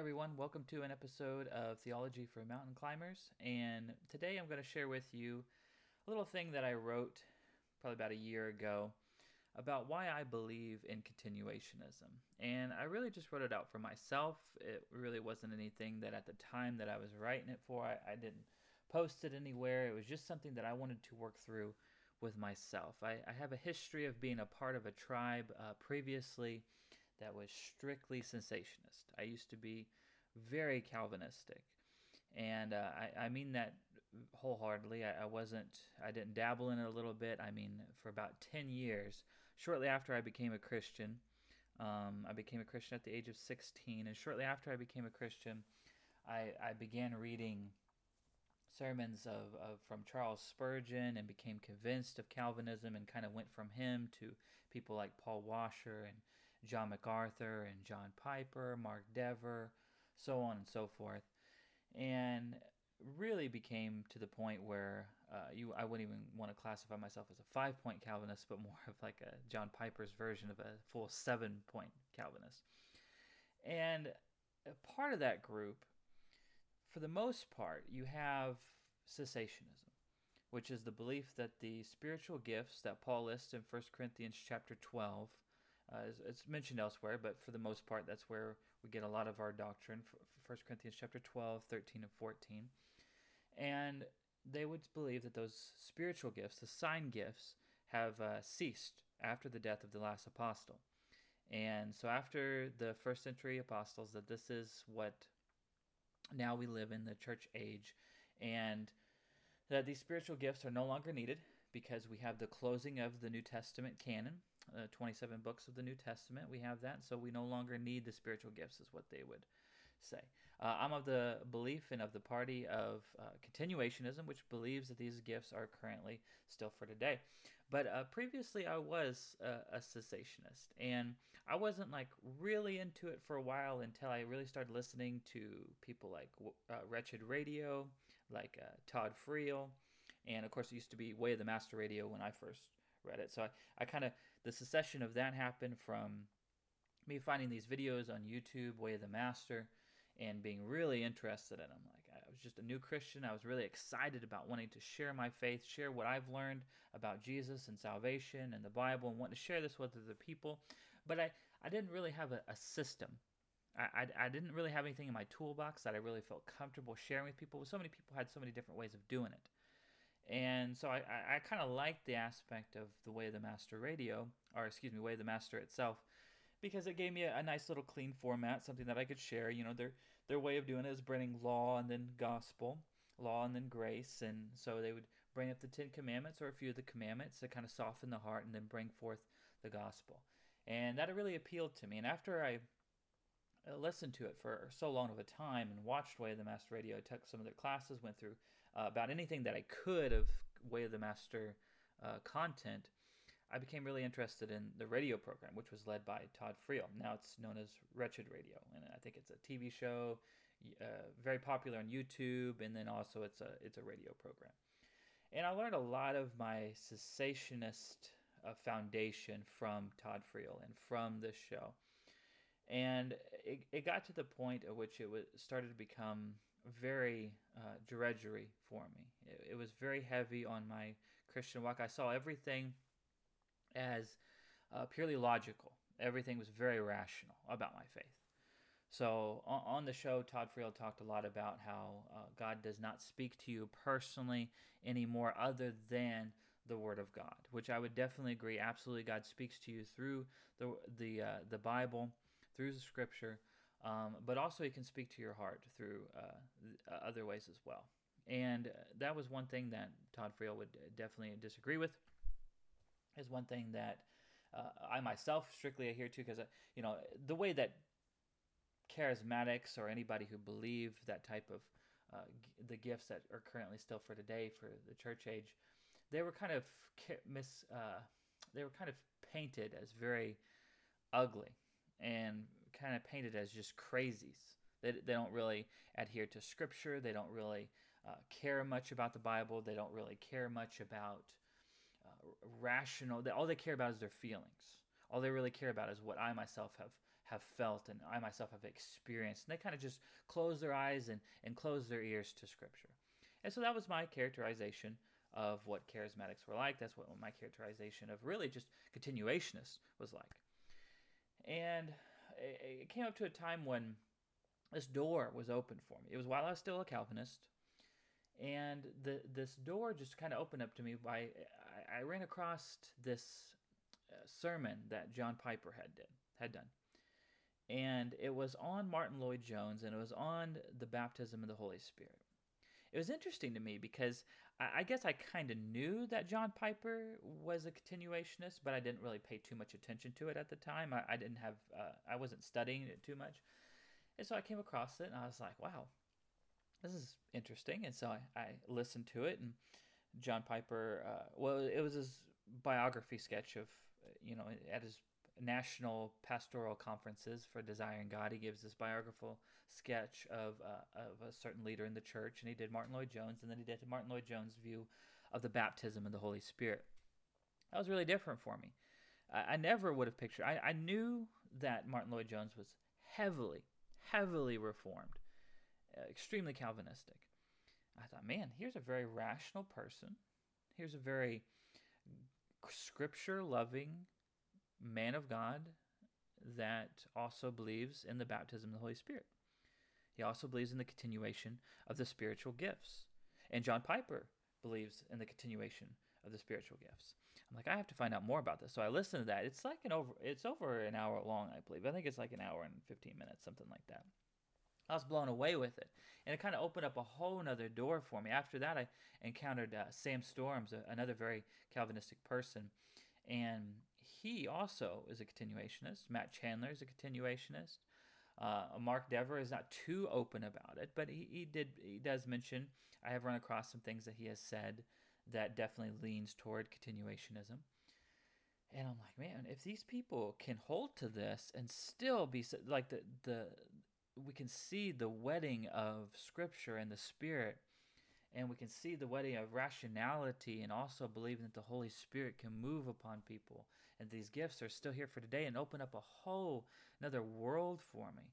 everyone. Welcome to an episode of Theology for Mountain Climbers. And today I'm going to share with you a little thing that I wrote probably about a year ago about why I believe in continuationism. And I really just wrote it out for myself. It really wasn't anything that at the time that I was writing it for, I, I didn't post it anywhere. It was just something that I wanted to work through with myself. I, I have a history of being a part of a tribe uh, previously that was strictly cessationist. I used to be very Calvinistic. And uh, I, I mean that wholeheartedly. I, I wasn't, I didn't dabble in it a little bit. I mean, for about 10 years, shortly after I became a Christian, um, I became a Christian at the age of 16. And shortly after I became a Christian, I, I began reading sermons of, of from Charles Spurgeon and became convinced of Calvinism and kind of went from him to people like Paul Washer and John MacArthur and John Piper, Mark Dever, so on and so forth, and really became to the point where uh, you I wouldn't even want to classify myself as a five point Calvinist, but more of like a John Piper's version of a full seven point Calvinist. And a part of that group, for the most part, you have cessationism, which is the belief that the spiritual gifts that Paul lists in 1 Corinthians chapter 12 uh, it's, it's, mentioned elsewhere, but for the most part, that's where we get a lot of our doctrine. 1 Corinthians chapter 12, 13, and 14. And they would believe that those spiritual gifts, the sign gifts, have uh, ceased after the death of the last apostle. And so after the first century apostles, that this is what now we live in the church age, and that these spiritual gifts are no longer needed because we have the closing of the New Testament canon uh, 27 books of the New Testament. We have that, so we no longer need the spiritual gifts, is what they would say. Uh, I'm of the belief and of the party of uh, continuationism, which believes that these gifts are currently still for today. But uh, previously, I was a cessationist, and I wasn't like really into it for a while until I really started listening to people like uh, Wretched Radio, like uh, Todd Friel. And of course, it used to be Way of the Master Radio when I first read it. So I, I kind of, the secession of that happened from me finding these videos on YouTube, Way of the Master, and being really interested in them. Like I was just a new Christian. I was really excited about wanting to share my faith, share what I've learned about Jesus and salvation and the Bible, and wanting to share this with other people. But I, I didn't really have a, a system. I, I, I didn't really have anything in my toolbox that I really felt comfortable sharing with people. So many people had so many different ways of doing it. And so I, I, kind of like the aspect of the Way of the Master radio, or excuse me, Way the Master itself, because it gave me a, a, nice little clean format, something that I could share. You know, their their way of doing it is bringing law and then gospel, law and then grace, and so they would bring up the Ten Commandments or a few of the commandments to kind of soften the heart and then bring forth the gospel. And that really appealed to me. And after I uh, listened to it for so long of a time and watched Way of the Master Radio. Took some of their classes, went through uh, about anything that I could of Way of the Master uh, content. I became really interested in the radio program, which was led by Todd Friel. Now it's known as Wretched Radio, and I think it's a TV show, uh, very popular on YouTube, and then also it's a it's a radio program. And I learned a lot of my cessationist uh, foundation from Todd Friel and from this show and it, it got to the point at which it was started to become very uh, drudgery for me. It, it, was very heavy on my Christian walk. I saw everything as uh, purely logical. Everything was very rational about my faith. So on, on the show, Todd Friel talked a lot about how uh, God does not speak to you personally anymore, other than the Word of God, which I would definitely agree. Absolutely, God speaks to you through the the uh, the Bible through the scripture, um, but also he can speak to your heart through uh, uh, other ways as well. And uh, that was one thing that Todd Friel would definitely disagree with. Is one thing that uh, I myself strictly adhere to because uh, you know the way that charismatics or anybody who believe that type of uh, the gifts that are currently still for today for the church age, they were kind of mis uh, they were kind of painted as very ugly and kind of painted as just crazies. They, they don't really adhere to scripture. They don't really uh, care much about the Bible. They don't really care much about uh, rational. They, all they care about is their feelings. All they really care about is what I myself have have felt and I myself have experienced. And they kind of just close their eyes and, and close their ears to Scripture. And so that was my characterization of what charismatics were like. That's what my characterization of really just continuationists was like. And it came up to a time when this door was open for me. It was while I was still a Calvinist, and the this door just kind of opened up to me by I, I ran across this uh, sermon that John Piper had did had done, and it was on Martyn Lloyd-Jones, and it was on the baptism of the Holy Spirit. It was interesting to me because I, I guess I kind of knew that John Piper was a continuationist, but I didn't really pay too much attention to it at the time. I, I didn't have uh, I wasn't studying it too much, and so I came across it, and I was like, wow this is interesting. And so I, I listened to it, and John Piper, uh, well, it was his biography sketch of, you know, at his national pastoral conferences for Desiring God, he gives this biographical sketch of, uh, of a certain leader in the church, and he did Martyn Lloyd-Jones, and then he did Martyn Lloyd-Jones' view of the baptism of the Holy Spirit. That was really different for me. I, I never would have pictured. I, I knew that Martyn Lloyd-Jones was heavily, heavily reformed uh, extremely Calvinistic. I thought, man, here's a very rational person. Here's a very scripture loving man of God that also believes in the baptism of the Holy Spirit. He also believes in the continuation of the spiritual gifts. And John Piper believes in the continuation of the spiritual gifts. I'm like, I have to find out more about this. So I listened to that. It's like an over it's over an hour long, I believe. I think it's like an hour and 15 minutes, something like that. I was blown away with it. And it kind of opened up a whole other door for me. After that, I encountered uh, Sam Storms, a, another very Calvinistic person. And he also is a continuationist. Matt Chandler is a continuationist. Uh, Mark Dever is not too open about it, but he, he did he does mention I have run across some things that he has said that definitely leans toward continuationism. And I'm like, man, if these people can hold to this and still be like the the we can see the wedding of Scripture and the Spirit, and we can see the wedding of rationality and also believing that the Holy Spirit can move upon people. And these gifts are still here for today and open up a whole another world for me.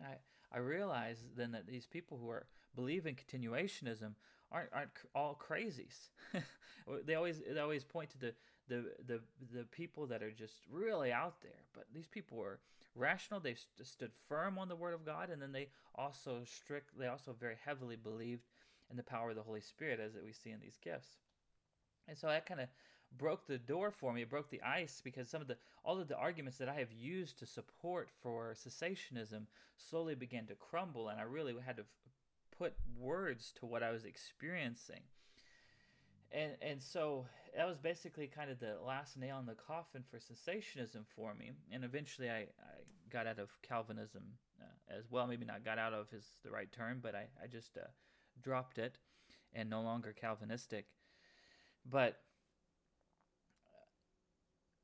I, I realize then that these people who are believe in continuationism aren't, aren't all crazies. they always they always point to the, the the the people that are just really out there, but these people were rational. They st- stood firm on the Word of God, and then they also strict. They also very heavily believed in the power of the Holy Spirit, as that we see in these gifts. And so that kind of broke the door for me. It broke the ice because some of the all of the arguments that I have used to support for cessationism slowly began to crumble, and I really had to put words to what I was experiencing and and so that was basically kind of the last nail in the coffin for cessationism for me. And eventually, I, I got out of Calvinism uh, as well. Maybe not got out of is the right term, but I I just uh, dropped it and no longer Calvinistic. But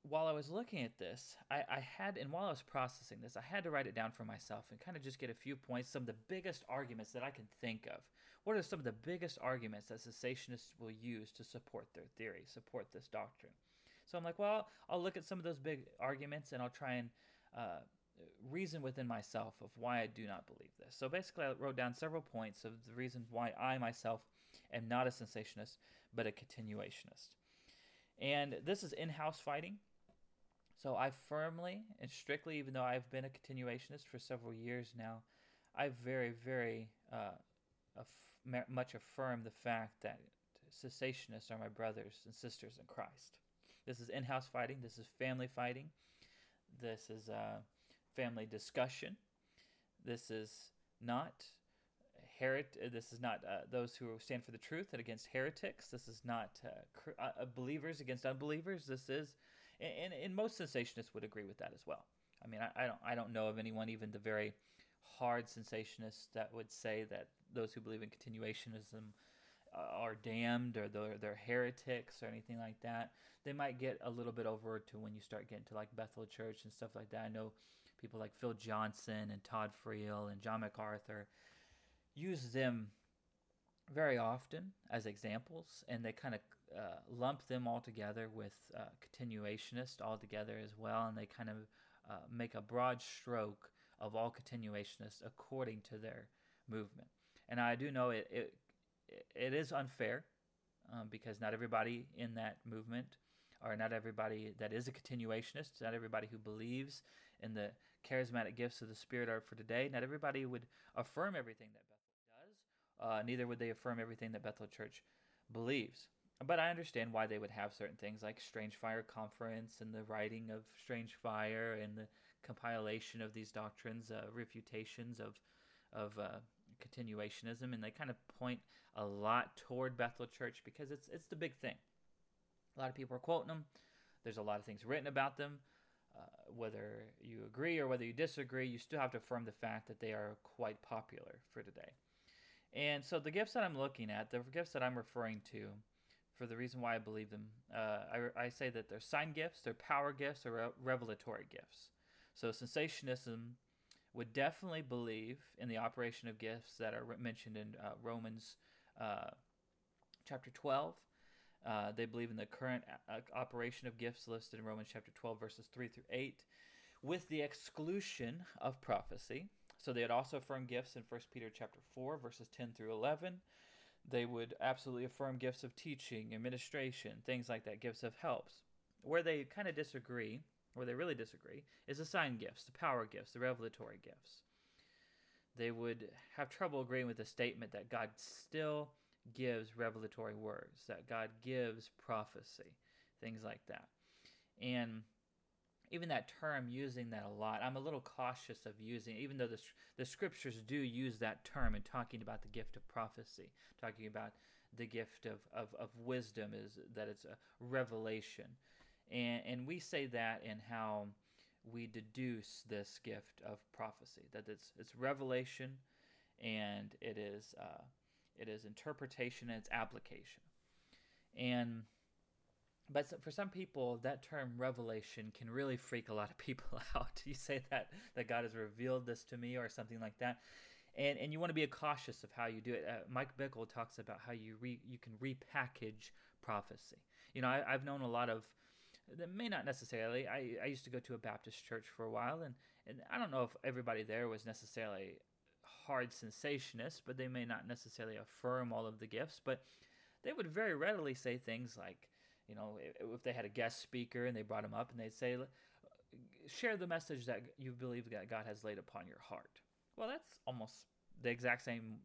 while I was looking at this, I, I, had, and while I was processing this, I had to write it down for myself and kind of just get a few points, some of the biggest arguments that I can think of. What are some of the biggest arguments that cessationists will use to support their theory, support this doctrine? So I'm like, well, I'll look at some of those big arguments and I'll try and uh, reason within myself of why I do not believe this. So basically, I wrote down several points of the reasons why I myself am not a cessationist, but a continuationist. And this is in house fighting. So I firmly and strictly, even though I've been a continuationist for several years now, I very, very uh, aff- much affirm the fact that cessationists are my brothers and sisters in Christ. This is in house fighting, this is family fighting, this is uh, family discussion, this is not. Herit- this is not uh, those who stand for the truth and against heretics. This is not uh, cr- uh, believers against unbelievers. This is and, and most cessationists would agree with that as well. I mean, I, I, don't I don't know of anyone, even the very hard cessationists, that would say that those who believe in continuationism uh, are damned or they're, they're heretics or anything like that. They might get a little bit over to when you start getting to like Bethel Church and stuff like that. I know people like Phil Johnson and Todd Friel and John MacArthur use them very often as examples, and they kind of uh, lump them all together with uh, continuationist all together as well, and they kind of uh, make a broad stroke of all continuationists according to their movement. And I do know it it, it is unfair um, because not everybody in that movement, or not everybody that is a continuationist, not everybody who believes in the charismatic gifts of the Spirit are for today. Not everybody would affirm everything that Bethel does. Uh, neither would they affirm everything that Bethel Church believes. But I understand why they would have certain things like Strange Fire Conference and the writing of Strange Fire and the compilation of these doctrines, uh, refutations of of uh, continuationism, and they kind of point a lot toward Bethel Church because it's it's the big thing. A lot of people are quoting them. There's a lot of things written about them. Uh, whether you agree or whether you disagree, you still have to affirm the fact that they are quite popular for today. And so the gifts that I'm looking at, the gifts that I'm referring to, for the reason why I believe them, uh, I, I, say that they're sign gifts, they're power gifts, or re- revelatory gifts. So cessationism would definitely believe in the operation of gifts that are mentioned in uh, Romans uh, chapter 12. Uh, they believe in the current uh, operation of gifts listed in Romans chapter 12, verses 3 through 8, with the exclusion of prophecy. So they would also affirm gifts in 1 Peter chapter 4, verses 10 through 11. They would absolutely affirm gifts of teaching, administration, things like that, gifts of helps. Where they kind of disagree where they really disagree, is the sign gifts, the power gifts, the revelatory gifts. They would have trouble agreeing with the statement that God still gives revelatory words, that God gives prophecy, things like that. And even that term, using that a lot, I'm a little cautious of using, even though the, the scriptures do use that term in talking about the gift of prophecy, talking about the gift of, of, of wisdom, is that it's a revelation. And, and we say that in how we deduce this gift of prophecy that it's, it's revelation and it is, uh, it is interpretation and it's application. And but for some people that term revelation can really freak a lot of people out. You say that that god has revealed this to me or something like that. And and you want to be cautious of how you do it. Uh, mike bickle talks about how you re, you can repackage prophecy. You know I, i've known a lot of that may not necessarily. I, I used to go to a Baptist church for a while, and, and I don't know if everybody there was necessarily hard cessationists, but they may not necessarily affirm all of the gifts, but they would very readily say things like, you know, if they had a guest speaker and they brought him up and they'd say, share the message that you believe that God has laid upon your heart. Well, that's almost the exact same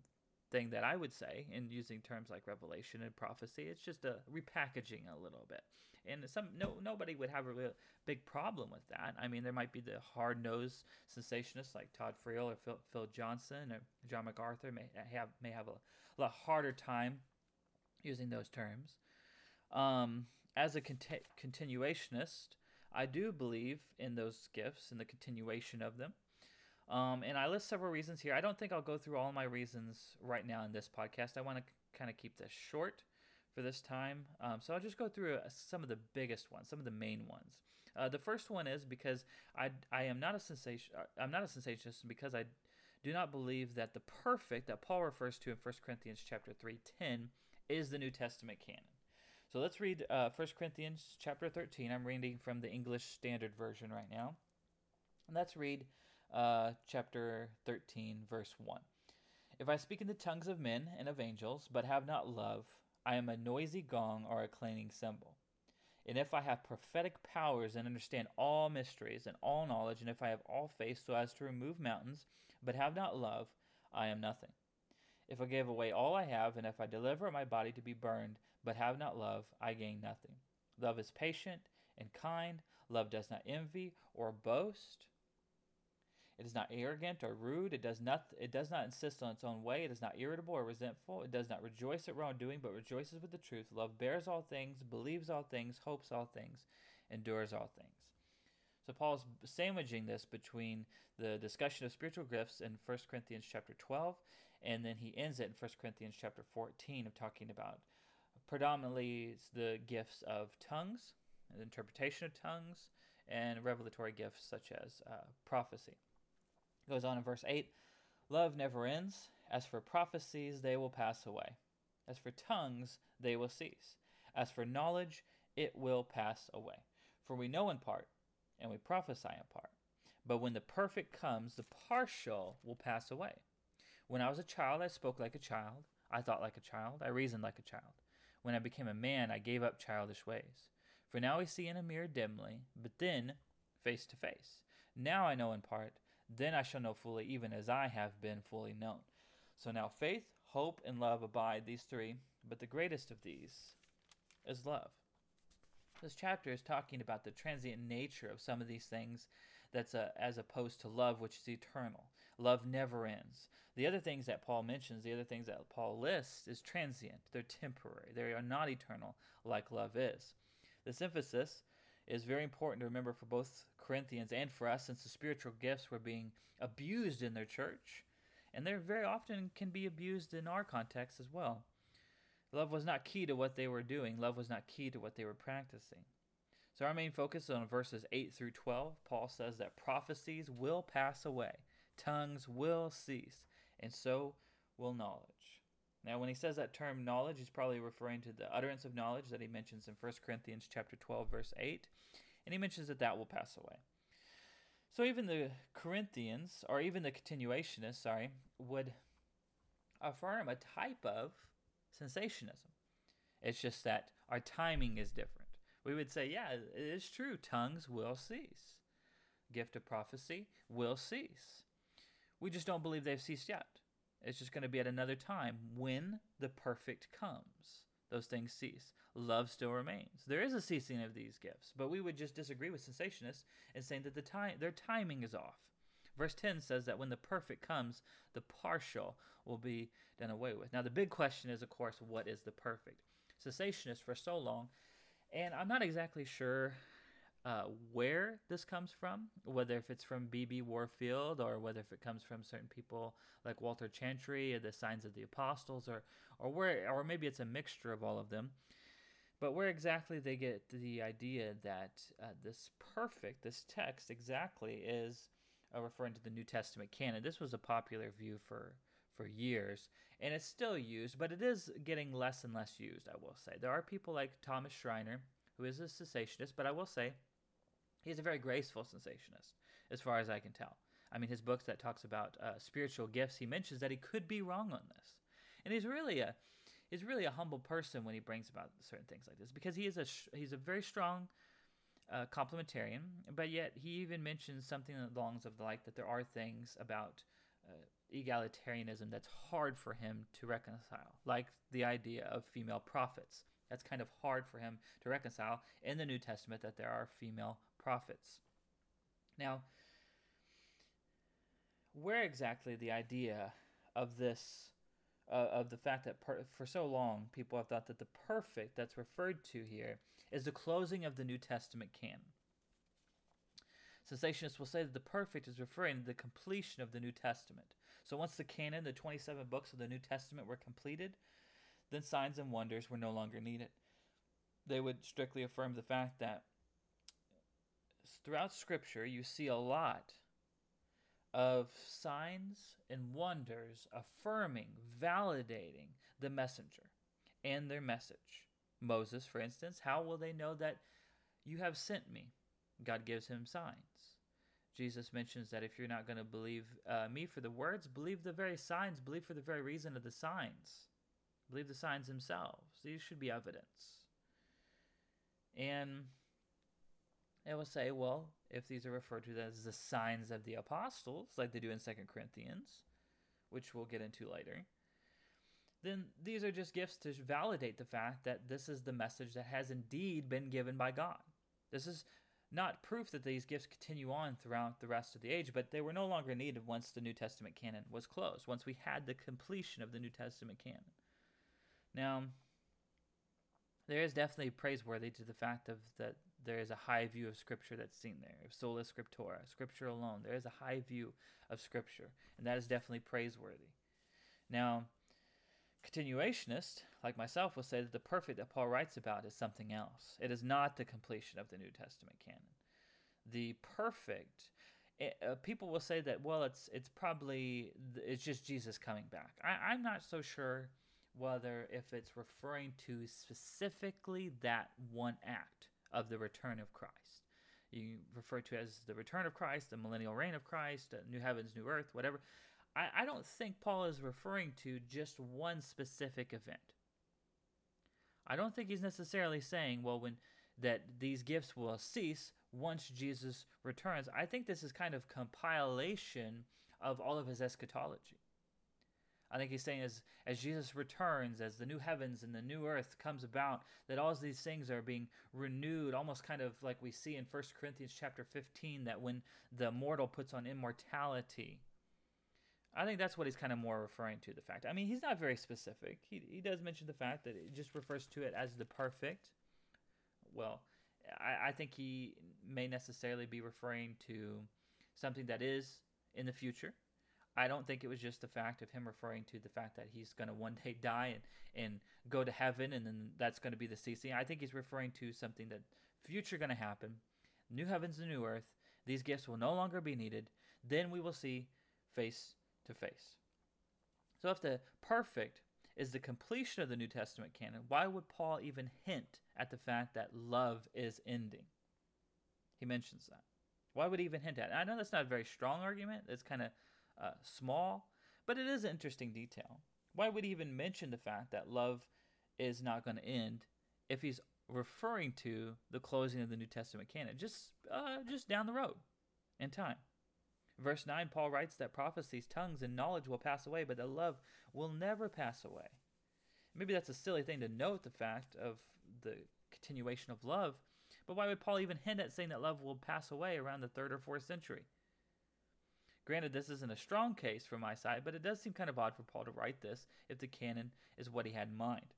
thing that I would say in using terms like revelation and prophecy. It's just a repackaging a little bit and some no nobody would have a real big problem with that. I mean, there might be the hard nosed cessationists like Todd Friel or Phil, Phil, Johnson or John MacArthur may have may have a lot harder time using those terms. Um, as a conti- continuationist, I do believe in those gifts and the continuation of them. Um, and I list several reasons here. I don't think I'll go through all my reasons right now in this podcast. I want to kind of keep this short for this time. Um, so I'll just go through uh, some of the biggest ones, some of the main ones. Uh, the first one is because I, I am not a sensation. Uh, I'm not a cessationist because I do not believe that the perfect that Paul refers to in 1 Corinthians chapter 3:10 is the New Testament canon. So let's read uh, 1 Corinthians chapter 13. I'm reading from the English Standard Version right now. And let's read uh, chapter 13, verse 1. If I speak in the tongues of men and of angels, but have not love, I am a noisy gong or a clanging cymbal. And if I have prophetic powers and understand all mysteries and all knowledge, and if I have all faith so as to remove mountains, but have not love, I am nothing. If I give away all I have, and if I deliver my body to be burned, but have not love, I gain nothing. Love is patient and kind. Love does not envy or boast. It is not arrogant or rude. It does not it does not insist on its own way. It is not irritable or resentful. It does not rejoice at wrongdoing, but rejoices with the truth. Love bears all things, believes all things, hopes all things, endures all things. So Paul's sandwiching this between the discussion of spiritual gifts in 1 Corinthians chapter 12 and then he ends it in 1 Corinthians chapter 14 of talking about predominantly the gifts of tongues, interpretation of tongues, and revelatory gifts such as uh, prophecy goes on in verse 8 Love never ends. As for prophecies, they will pass away. As for tongues, they will cease. As for knowledge, it will pass away. For we know in part, and we prophesy in part. But when the perfect comes, the partial will pass away. When I was a child, I spoke like a child. I thought like a child. I reasoned like a child. When I became a man, I gave up childish ways. For now we see in a mirror dimly, but then face to face. Now I know in part, then I shall know fully, even as I have been fully known. So now faith, hope, and love abide, these three, but the greatest of these is love. This chapter is talking about the transient nature of some of these things that's a, as opposed to love, which is eternal. Love never ends. The other things that Paul mentions, the other things that Paul lists, is transient. They're temporary. They are not eternal like love is. This emphasis is very important to remember for both Corinthians and for us, since the spiritual gifts were being abused in their church, and they very often can be abused in our context as well. Love was not key to what they were doing, love was not key to what they were practicing. So, our main focus on verses 8 through 12, Paul says that prophecies will pass away, tongues will cease, and so will knowledge. Now, when he says that term knowledge, he's probably referring to the utterance of knowledge that he mentions in 1 Corinthians chapter 12, verse 8, and he mentions that that will pass away. So even the Corinthians, or even the continuationists, sorry, would affirm a type of cessationism. It's just that our timing is different. We would say, yeah, it is true, tongues will cease. Gift of prophecy will cease. We just don't believe they've ceased yet. It's just going to be at another time when the perfect comes. Those things cease. Love still remains. There is a ceasing of these gifts, but we would just disagree with cessationists in saying that the time their timing is off. Verse 10 says that when the perfect comes, the partial will be done away with. Now, the big question is, of course, what is the perfect? Cessationists, for so long, and I'm not exactly sure uh, where this comes from, whether if it's from B.B. Warfield or whether if it comes from certain people like Walter Chantry or the Signs of the Apostles, or or where, or maybe it's a mixture of all of them. But where exactly they get the idea that uh, this perfect, this text exactly is uh, referring to the New Testament canon. This was a popular view for for years, and it's still used, but it is getting less and less used. I will say there are people like Thomas Schreiner, who is a cessationist, but I will say he's a very graceful cessationist, as far as I can tell. I mean, his books that talks about uh, spiritual gifts, he mentions that he could be wrong on this, and he's really a he's really a humble person when he brings about certain things like this because he is a he's a very strong uh, complementarian, but yet he even mentions something along the like that there are things about uh, egalitarianism that's hard for him to reconcile, like the idea of female prophets. That's kind of hard for him to reconcile in the New Testament that there are female prophets. Now, where exactly the idea of this, uh, of the fact that per- for so long people have thought that the perfect that's referred to here is the closing of the New Testament canon. Cessationists will say that the perfect is referring to the completion of the New Testament. So once the canon, the 27 books of the New Testament, were completed, then signs and wonders were no longer needed. They would strictly affirm the fact that throughout Scripture you see a lot of signs and wonders affirming, validating the messenger and their message. Moses, for instance, how will they know that you have sent me? God gives him signs. Jesus mentions that if you're not going to believe uh, me for the words, believe the very signs, believe for the very reason of the signs. Believe the signs themselves. These should be evidence. And it will say, well, if these are referred to as the signs of the apostles, like they do in Second Corinthians, which we'll get into later, then these are just gifts to validate the fact that this is the message that has indeed been given by God. This is not proof that these gifts continue on throughout the rest of the age, but they were no longer needed once the New Testament canon was closed, once we had the completion of the New Testament canon. Now, there is definitely praiseworthy to the fact of that there is a high view of Scripture that's seen there, sola scriptura, Scripture alone. There is a high view of Scripture, and that is definitely praiseworthy. Now, continuationist, like myself, will say that the perfect that Paul writes about is something else. It is not the completion of the New Testament canon. The perfect, it, eh, uh, people will say that well, it's it's probably it's just Jesus coming back. I, I'm not so sure whether if it's referring to specifically that one act of the return of Christ. You refer to as the return of Christ, the millennial reign of Christ, uh, new heavens, new earth, whatever. I, I don't think Paul is referring to just one specific event. I don't think he's necessarily saying, well, when that these gifts will cease once Jesus returns. I think this is kind of compilation of all of his eschatology. I think he's saying as as Jesus returns, as the new heavens and the new earth comes about, that all these things are being renewed, almost kind of like we see in 1 Corinthians chapter 15, that when the mortal puts on immortality. I think that's what he's kind of more referring to the fact. I mean, he's not very specific. He, he does mention the fact that it just refers to it as the perfect. Well, I, I think he may necessarily be referring to something that is in the future I don't think it was just the fact of him referring to the fact that he's going to one day die and, and go to heaven and then that's going to be the ceasing. I think he's referring to something that future going to happen. New heavens and new earth. These gifts will no longer be needed. Then we will see face to face. So if the perfect is the completion of the New Testament canon, why would Paul even hint at the fact that love is ending? He mentions that. Why would he even hint at it? I know that's not a very strong argument. It's kind of uh, small, but it is an interesting detail. Why would he even mention the fact that love is not going to end if he's referring to the closing of the New Testament canon, just uh, just down the road in time? Verse 9, Paul writes that prophecies, tongues, and knowledge will pass away, but that love will never pass away. Maybe that's a silly thing to note the fact of the continuation of love, but why would Paul even hint at saying that love will pass away around the third or fourth century? Granted, this isn't a strong case from my side, but it does seem kind of odd for Paul to write this if the canon is what he had in mind.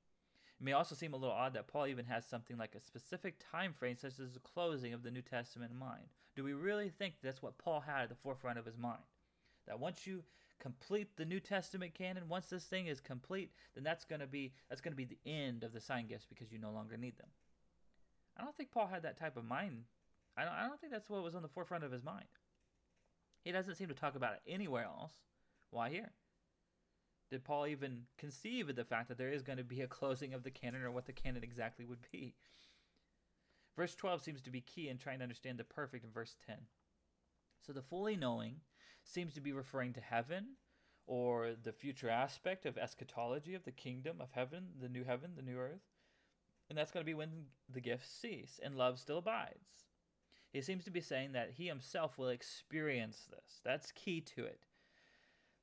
It may also seem a little odd that Paul even has something like a specific time frame, such as the closing of the New Testament, in mind. Do we really think that's what Paul had at the forefront of his mind? That once you complete the New Testament canon, once this thing is complete, then that's going to be that's going to be the end of the sign gifts because you no longer need them. I don't think Paul had that type of mind. I don't, I don't think that's what was on the forefront of his mind. He doesn't seem to talk about it anywhere else. Why here? Did Paul even conceive of the fact that there is going to be a closing of the canon or what the canon exactly would be? Verse 12 seems to be key in trying to understand the perfect in verse 10. So the fully knowing seems to be referring to heaven or the future aspect of eschatology of the kingdom of heaven, the new heaven, the new earth. And that's going to be when the gifts cease and love still abides. He seems to be saying that he himself will experience this. That's key to it.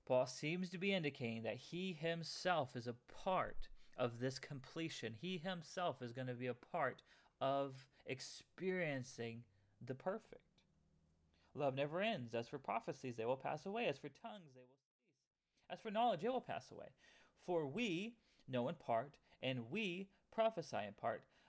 Paul seems to be indicating that he himself is a part of this completion. He himself is going to be a part of experiencing the perfect. Love never ends. As for prophecies, they will pass away. As for tongues, they will cease. As for knowledge, it will pass away. For we know in part, and we prophesy in part.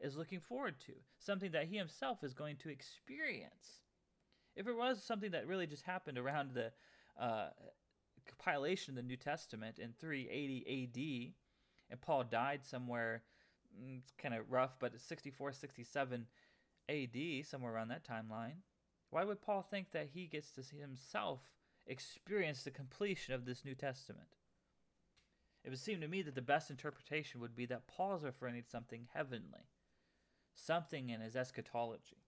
is looking forward to, something that he himself is going to experience. If it was something that really just happened around the uh, compilation of the New Testament in 380 AD, and Paul died somewhere, mm, it's kind of rough, but 64, 67 AD, somewhere around that timeline, why would Paul think that he gets to see himself experience the completion of this New Testament? It would seem to me that the best interpretation would be that Paul's referring to something heavenly something in his eschatology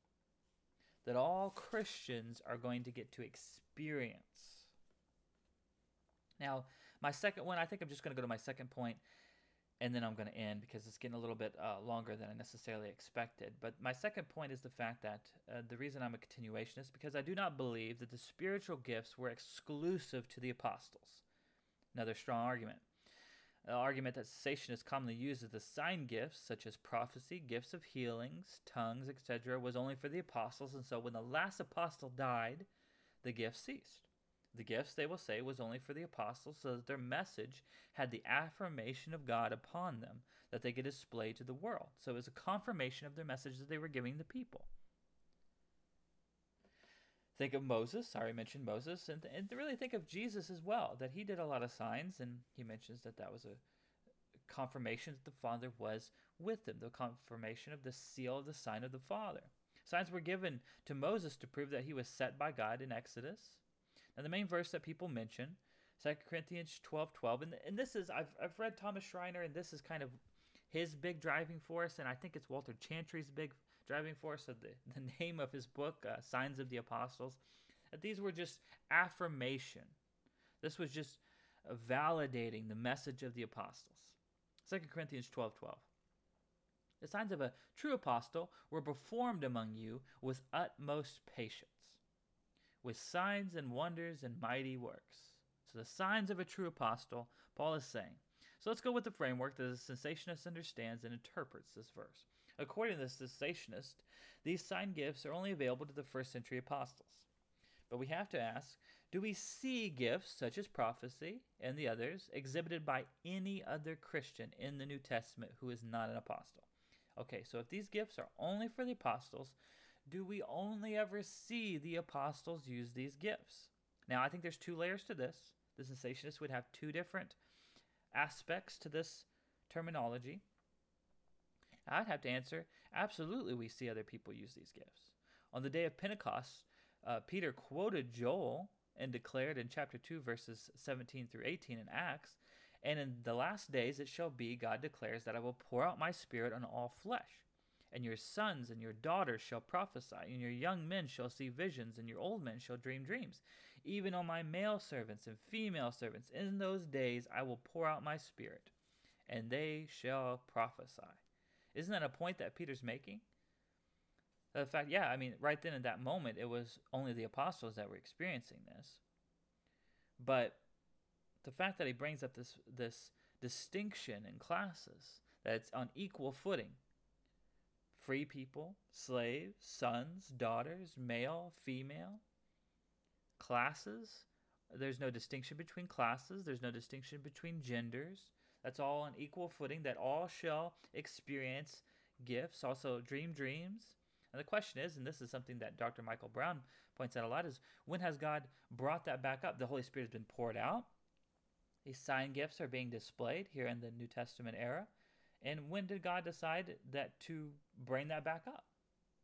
that all Christians are going to get to experience. Now, my second one, I think I'm just going to go to my second point and then I'm going to end because it's getting a little bit uh, longer than I necessarily expected. But my second point is the fact that uh, the reason I'm a continuationist because I do not believe that the spiritual gifts were exclusive to the apostles. Another strong argument. The argument that cessationists commonly use is the sign gifts, such as prophecy, gifts of healings, tongues, etc., was only for the apostles, and so when the last apostle died, the gifts ceased. The gifts, they will say, was only for the apostles, so that their message had the affirmation of God upon them that they could display to the world. So it was a confirmation of their message that they were giving the people. Think of Moses. Sorry, I already mentioned Moses, and and really think of Jesus as well. That he did a lot of signs, and he mentions that that was a confirmation that the Father was with him. The confirmation of the seal of the sign of the Father. Signs were given to Moses to prove that he was set by God in Exodus. Now, the main verse that people mention, 2 Corinthians 12 12, and, and this is, I've, I've read Thomas Schreiner, and this is kind of his big driving force, and I think it's Walter Chantry's big driving force of the, the name of his book, uh, Signs of the Apostles, that these were just affirmation. This was just validating the message of the apostles. 2 Corinthians 12 12. The signs of a true apostle were performed among you with utmost patience, with signs and wonders and mighty works. So, the signs of a true apostle, Paul is saying. So, let's go with the framework that the cessationist understands and interprets this verse. According to the cessationist, these sign gifts are only available to the first century apostles. But we have to ask do we see gifts such as prophecy and the others exhibited by any other Christian in the New Testament who is not an apostle? Okay, so if these gifts are only for the apostles, do we only ever see the apostles use these gifts? Now, I think there's two layers to this. The cessationist would have two different aspects to this terminology. I'd have to answer absolutely, we see other people use these gifts. On the day of Pentecost, uh, Peter quoted Joel and declared in chapter 2, verses 17 through 18 in Acts, and in the last days it shall be, God declares, that I will pour out my spirit on all flesh. And your sons and your daughters shall prophesy, and your young men shall see visions, and your old men shall dream dreams. Even on my male servants and female servants, in those days I will pour out my spirit, and they shall prophesy. Isn't that a point that Peter's making? The fact, yeah, I mean, right then in that moment, it was only the apostles that were experiencing this. But the fact that he brings up this this distinction in classes, that it's on equal footing. Free people, slaves, sons, daughters, male, female, classes. There's no distinction between classes, there's no distinction between genders. That's all on equal footing, that all shall experience gifts, also dream dreams, and the question is, and this is something that Dr. Michael Brown points out a lot, is when has God brought that back up? The Holy Spirit has been poured out. These sign gifts are being displayed here in the New Testament era. And when did God decide that to bring that back up?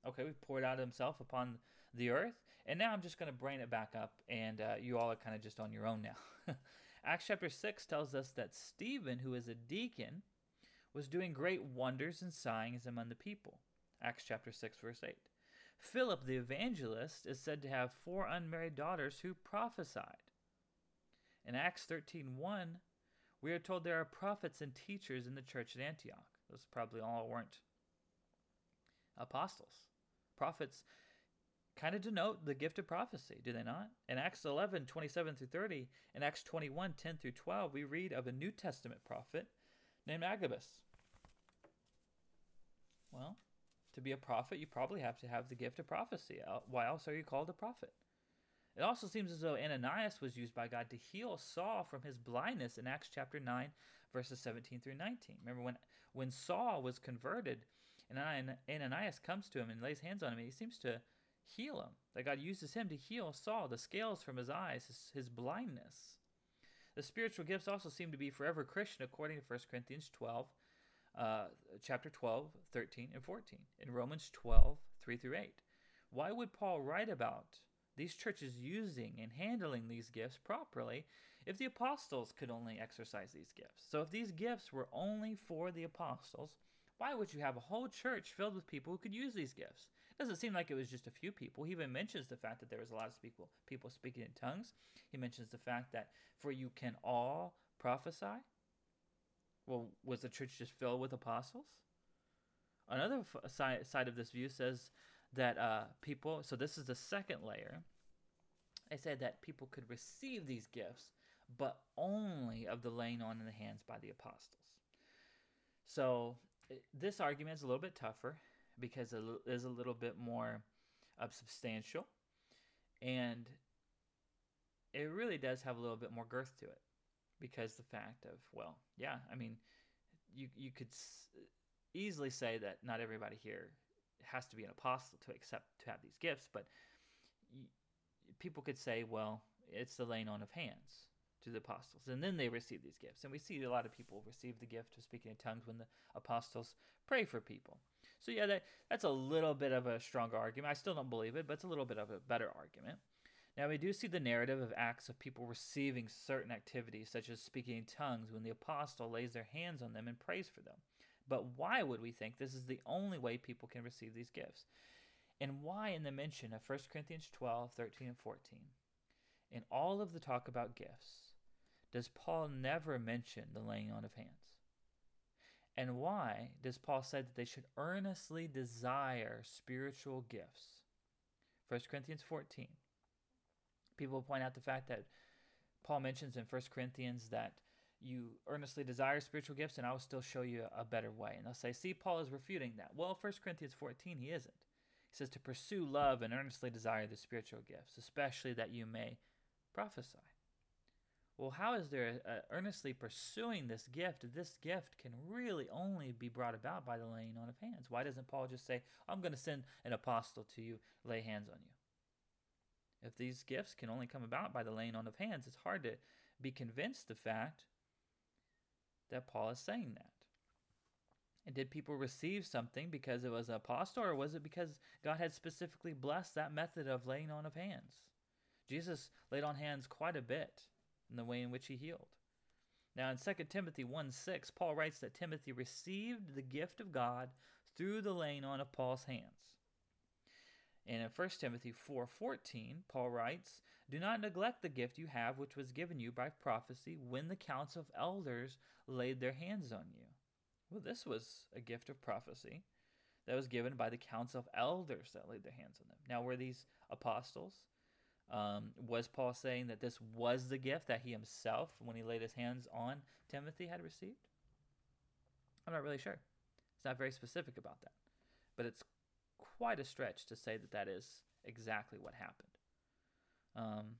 Okay, we've poured out Himself upon the earth, and now I'm just going to bring it back up, and uh, you all are kind of just on your own now. Acts chapter 6 tells us that Stephen, who is a deacon, was doing great wonders and signs among the people. Acts chapter 6 verse 8. Philip the evangelist is said to have four unmarried daughters who prophesied. In Acts 13:1, we are told there are prophets and teachers in the church at Antioch. Those probably all weren't apostles. Prophets kind of denote the gift of prophecy, do they not? In Acts 11, 27 through 30, in Acts 21, 10 through 12, we read of a New Testament prophet named Agabus. Well, to be a prophet, you probably have to have the gift of prophecy. Why else are you called a prophet? It also seems as though Ananias was used by God to heal Saul from his blindness in Acts chapter 9, verses 17 through 19. Remember when, when Saul was converted, and Ananias comes to him and lays hands on him, he seems to heal him. That God uses him to heal Saul, the scales from his eyes, his, his blindness. The spiritual gifts also seem to be forever Christian according to 1 Corinthians 12, uh, chapter 12, 13, and 14, in Romans 12, 3 through 8. Why would Paul write about these churches using and handling these gifts properly if the apostles could only exercise these gifts? So, if these gifts were only for the apostles, why would you have a whole church filled with people who could use these gifts? It doesn't seem like it was just a few people. He even mentions the fact that there was a lot of people, people speaking in tongues. He mentions the fact that for you can all prophesy. Well, was the church just filled with apostles? Another f- side, of this view says that uh, people, so this is the second layer. I said that people could receive these gifts, but only of the laying on in the hands by the apostles. So this argument is a little bit tougher because it is a little bit more substantial, and it really does have a little bit more girth to it because the fact of well, yeah, I mean, you you could s- easily say that not everybody here has to be an apostle to accept to have these gifts, but people could say, well, it's the laying on of hands to the apostles, and then they receive these gifts. And we see a lot of people receive the gift of speaking in tongues when the apostles pray for people. So yeah, that that's a little bit of a stronger argument. I still don't believe it, but it's a little bit of a better argument. Now we do see the narrative of acts of people receiving certain activities, such as speaking in tongues, when the apostle lays their hands on them and prays for them. But why would we think this is the only way people can receive these gifts? And why in the mention of 1 Corinthians 12, 13, and 14, in all of the talk about gifts, does Paul never mention the laying on of hands? And why does Paul say that they should earnestly desire spiritual gifts? 1 Corinthians 14. People point out the fact that Paul mentions in 1 Corinthians that you earnestly desire spiritual gifts, and I will still show you a better way. And they'll say, see, Paul is refuting that. Well, 1 Corinthians 14, he isn't. He says to pursue love and earnestly desire the spiritual gifts, especially that you may prophesy. Well, how is there a earnestly pursuing this gift? This gift can really only be brought about by the laying on of hands. Why doesn't Paul just say, I'm going to send an apostle to you, lay hands on you? If these gifts can only come about by the laying on of hands, it's hard to be convinced the fact that Paul is saying that. And did people receive something because it was an apostle, or was it because God had specifically blessed that method of laying on of hands? Jesus laid on hands quite a bit in the way in which he healed. Now, in 2 Timothy 1 6, Paul writes that Timothy received the gift of God through the laying on of Paul's hands. And in 1 Timothy 4:14, Paul writes, "Do not neglect the gift you have which was given you by prophecy when the council of elders laid their hands on you." Well, this was a gift of prophecy that was given by the council of elders that laid their hands on them. Now, were these apostles? Um, was Paul saying that this was the gift that he himself, when he laid his hands on Timothy, had received? I'm not really sure. It's not very specific about that. But it's quite a stretch to say that that is exactly what happened. Um,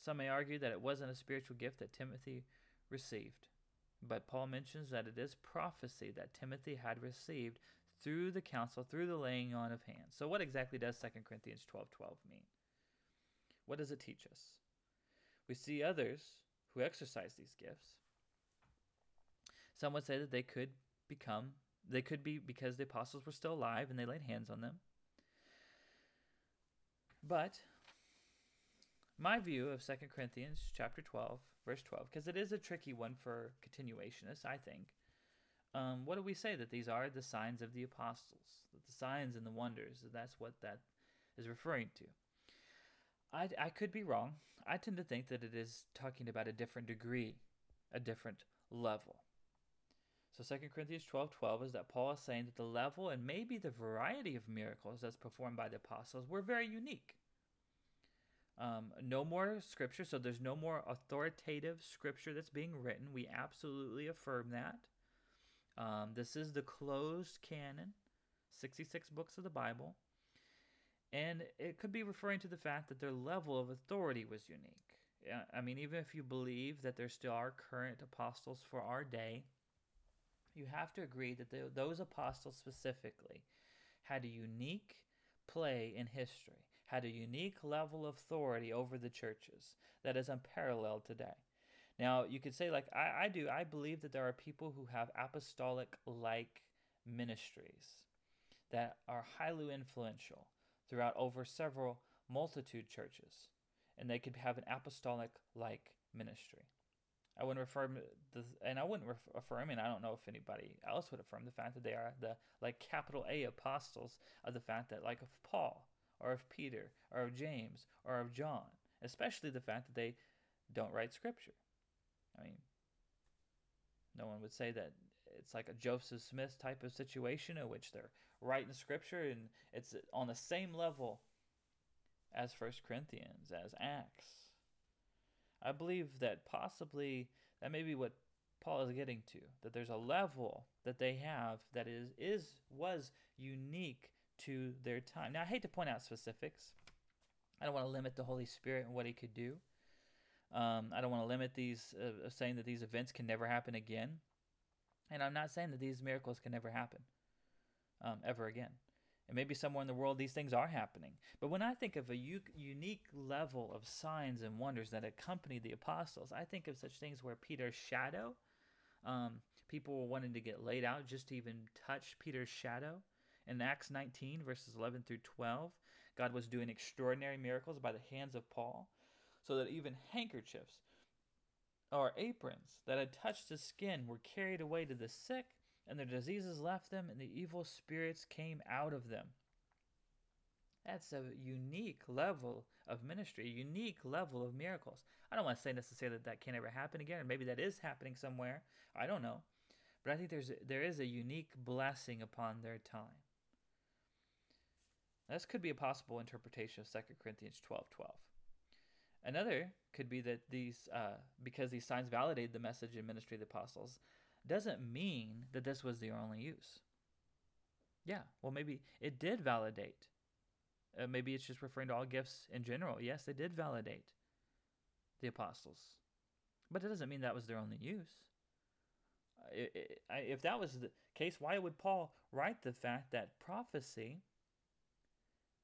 some may argue that it wasn't a spiritual gift that Timothy received, but Paul mentions that it is prophecy that Timothy had received through the council, through the laying on of hands. So, what exactly does 2 Corinthians 12 12 mean? What does it teach us? We see others who exercise these gifts. Some would say that they could become, they could be because the apostles were still alive and they laid hands on them. But my view of 2 Corinthians chapter 12, verse 12, because it is a tricky one for continuationists, I think. Um, what do we say that these are the signs of the apostles? That the signs and the wonders, that's what that is referring to. I, I could be wrong. I tend to think that it is talking about a different degree, a different level. So 2 Corinthians 12 12 is that Paul is saying that the level and maybe the variety of miracles that's performed by the apostles were very unique. Um, no more scripture, so there's no more authoritative scripture that's being written. We absolutely affirm that. Um, this is the closed canon, 66 books of the Bible. And it could be referring to the fact that their level of authority was unique. I mean, even if you believe that there still are current apostles for our day, you have to agree that the, those apostles specifically had a unique play in history, had a unique level of authority over the churches that is unparalleled today. Now, you could say, like I, I do, I believe that there are people who have apostolic like ministries that are highly influential throughout over several multitude churches, and they could have an apostolic like ministry. I wouldn't affirm the, and I wouldn't affirm, and I don't know if anybody else would affirm the fact that they are the like capital A apostles of the fact that like of Paul or of Peter or of James or of John, especially the fact that they don't write scripture. I mean, no one would say that it's like a Joseph Smith type of situation in which they're writing scripture and it's on the same level as First Corinthians, as Acts. I believe that possibly that may be what Paul is getting to, that there's a level that they have that is is was unique to their time. Now I hate to point out specifics. I don't want to limit the Holy Spirit and what he could do. Um, I don't want to limit these, uh, saying that these events can never happen again. And I'm not saying that these miracles can never happen um, ever again. And maybe somewhere in the world these things are happening. But when I think of a u- unique level of signs and wonders that accompany the apostles, I think of such things where Peter's shadow, um, people were wanting to get laid out just to even touch Peter's shadow. In Acts 19, verses 11 through 12, God was doing extraordinary miracles by the hands of Paul, so that even handkerchiefs or aprons that had touched his skin were carried away to the sick, and their diseases left them, and the evil spirits came out of them. That's a unique level of ministry, a unique level of miracles. I don't want to say necessarily that that can't ever happen again, or maybe that is happening somewhere. I don't know. But I think there's there is a unique blessing upon their time. This could be a possible interpretation of 2 Corinthians 12 12. Another could be that these, uh, because these signs validated the message and ministry of the apostles, doesn't mean that this was their only use. Yeah, well, maybe it did validate. Uh, maybe it's just referring to all gifts in general. Yes, they did validate the apostles, but it doesn't mean that was their only use. If that was the case, why would Paul write the fact that prophecy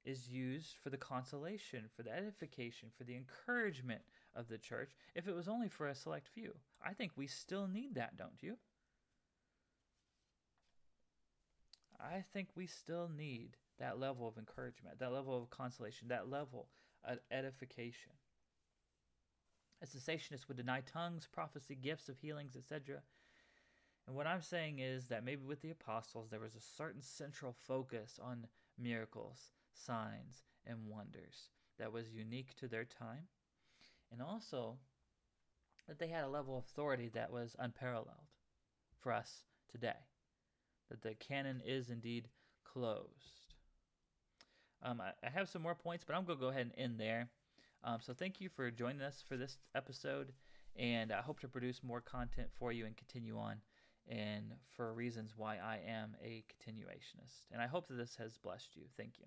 is used for the consolation, for the edification, for the encouragement of the church if it was only for a select few. I think we still need that, don't you? I think we still need that level of encouragement, that level of consolation, that level of edification. A cessationist would deny tongues, prophecy, gifts of healings, etc. And what I'm saying is that maybe with the apostles, there was a certain central focus on miracles signs, and wonders that was unique to their time, and also that they had a level of authority that was unparalleled for us today. That the canon is indeed closed. Um, I, I, have some more points, but I'm going to go ahead and end there. Um, so thank you for joining us for this episode, and I hope to produce more content for you and continue on and for reasons why I am a continuationist. And I hope that this has blessed you. Thank you.